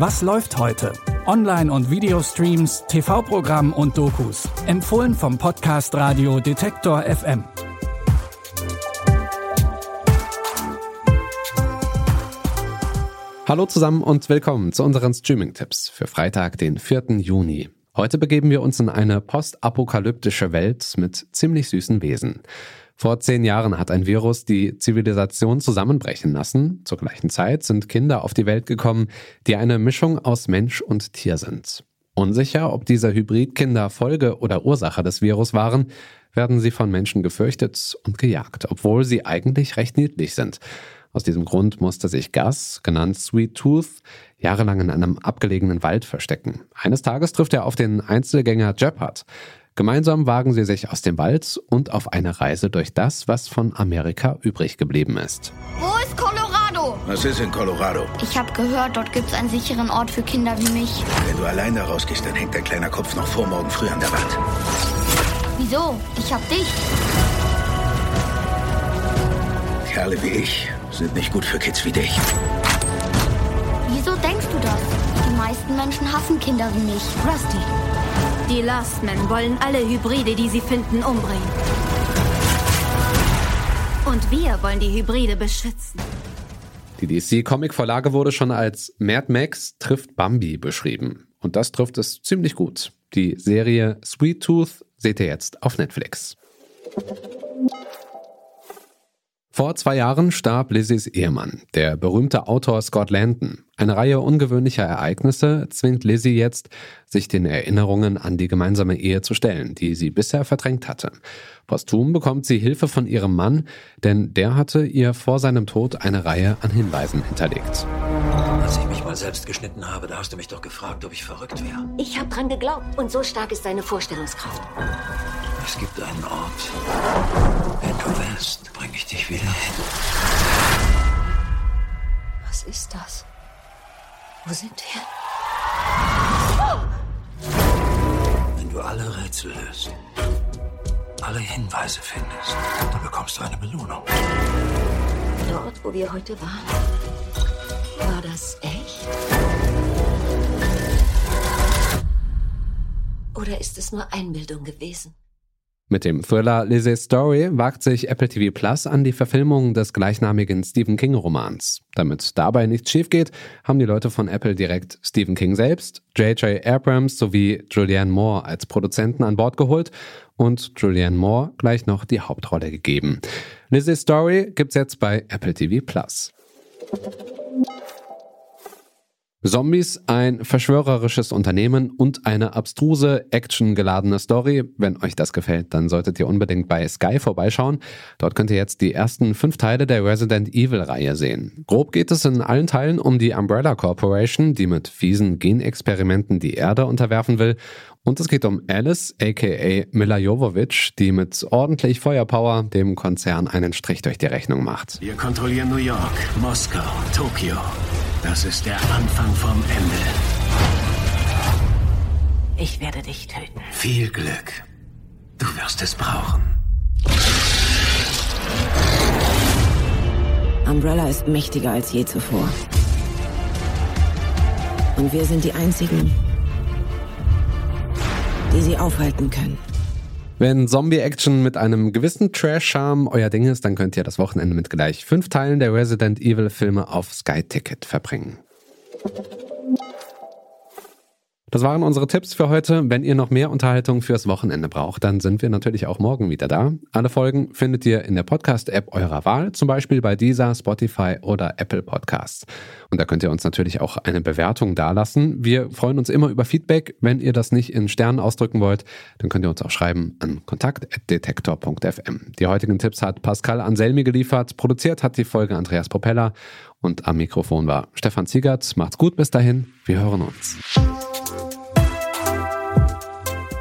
Was läuft heute? Online- und Videostreams, TV-Programm und Dokus. Empfohlen vom Podcast Radio Detektor FM. Hallo zusammen und willkommen zu unseren Streaming-Tipps für Freitag, den 4. Juni. Heute begeben wir uns in eine postapokalyptische Welt mit ziemlich süßen Wesen. Vor zehn Jahren hat ein Virus die Zivilisation zusammenbrechen lassen. Zur gleichen Zeit sind Kinder auf die Welt gekommen, die eine Mischung aus Mensch und Tier sind. Unsicher, ob diese Hybridkinder Folge oder Ursache des Virus waren, werden sie von Menschen gefürchtet und gejagt, obwohl sie eigentlich recht niedlich sind. Aus diesem Grund musste sich Gus, genannt Sweet Tooth, jahrelang in einem abgelegenen Wald verstecken. Eines Tages trifft er auf den Einzelgänger Jeppard. Gemeinsam wagen sie sich aus dem Wald und auf eine Reise durch das, was von Amerika übrig geblieben ist. Wo ist Colorado? Was ist in Colorado? Ich habe gehört, dort gibt es einen sicheren Ort für Kinder wie mich. Wenn du allein da rausgehst, dann hängt dein kleiner Kopf noch vor morgen früh an der Wand. Wieso? Ich hab dich. Kerle wie ich sind nicht gut für Kids wie dich. Wieso denkst du das? Die meisten Menschen hassen Kinder wie mich. Rusty, die Lastmen wollen alle Hybride, die sie finden, umbringen. Und wir wollen die Hybride beschützen. Die DC-Comic-Vorlage wurde schon als Mad Max trifft Bambi beschrieben. Und das trifft es ziemlich gut. Die Serie Sweet Tooth seht ihr jetzt auf Netflix. Vor zwei Jahren starb Lizzies Ehemann, der berühmte Autor Scott Landon. Eine Reihe ungewöhnlicher Ereignisse zwingt Lizzie jetzt, sich den Erinnerungen an die gemeinsame Ehe zu stellen, die sie bisher verdrängt hatte. Posthum bekommt sie Hilfe von ihrem Mann, denn der hatte ihr vor seinem Tod eine Reihe an Hinweisen hinterlegt. Als ich mich mal selbst geschnitten habe, da hast du mich doch gefragt, ob ich verrückt wäre. Ich habe dran geglaubt und so stark ist deine Vorstellungskraft. Es gibt einen Ort. Wenn du willst, bringe ich dich wieder hin. Was ist das? Wo sind wir? Wenn du alle Rätsel löst, alle Hinweise findest, dann bekommst du eine Belohnung. Dort, wo wir heute waren? War das echt? Oder ist es nur Einbildung gewesen? Mit dem Thriller Lizzie's Story wagt sich Apple TV Plus an die Verfilmung des gleichnamigen Stephen King Romans. Damit dabei nichts schief geht, haben die Leute von Apple direkt Stephen King selbst, J.J. Abrams sowie Julianne Moore als Produzenten an Bord geholt und Julianne Moore gleich noch die Hauptrolle gegeben. Lizzie's Story gibt's jetzt bei Apple TV Plus. Zombies, ein verschwörerisches Unternehmen und eine abstruse, actiongeladene Story. Wenn euch das gefällt, dann solltet ihr unbedingt bei Sky vorbeischauen. Dort könnt ihr jetzt die ersten fünf Teile der Resident Evil-Reihe sehen. Grob geht es in allen Teilen um die Umbrella Corporation, die mit fiesen Genexperimenten die Erde unterwerfen will. Und es geht um Alice, aka Mila Jovovich, die mit ordentlich Feuerpower dem Konzern einen Strich durch die Rechnung macht. Wir kontrollieren New York, Moskau, Tokio. Das ist der Anfang vom Ende. Ich werde dich töten. Viel Glück. Du wirst es brauchen. Umbrella ist mächtiger als je zuvor. Und wir sind die Einzigen, die sie aufhalten können. Wenn Zombie-Action mit einem gewissen Trash-Charme euer Ding ist, dann könnt ihr das Wochenende mit gleich fünf Teilen der Resident Evil-Filme auf Sky Ticket verbringen. Das waren unsere Tipps für heute. Wenn ihr noch mehr Unterhaltung fürs Wochenende braucht, dann sind wir natürlich auch morgen wieder da. Alle Folgen findet ihr in der Podcast-App eurer Wahl, zum Beispiel bei dieser, Spotify oder Apple Podcasts. Und da könnt ihr uns natürlich auch eine Bewertung dalassen. Wir freuen uns immer über Feedback. Wenn ihr das nicht in Sternen ausdrücken wollt, dann könnt ihr uns auch schreiben an kontakt.detektor.fm. Die heutigen Tipps hat Pascal Anselmi geliefert. Produziert hat die Folge Andreas Propeller. Und am Mikrofon war Stefan Ziegert. Macht's gut bis dahin. Wir hören uns.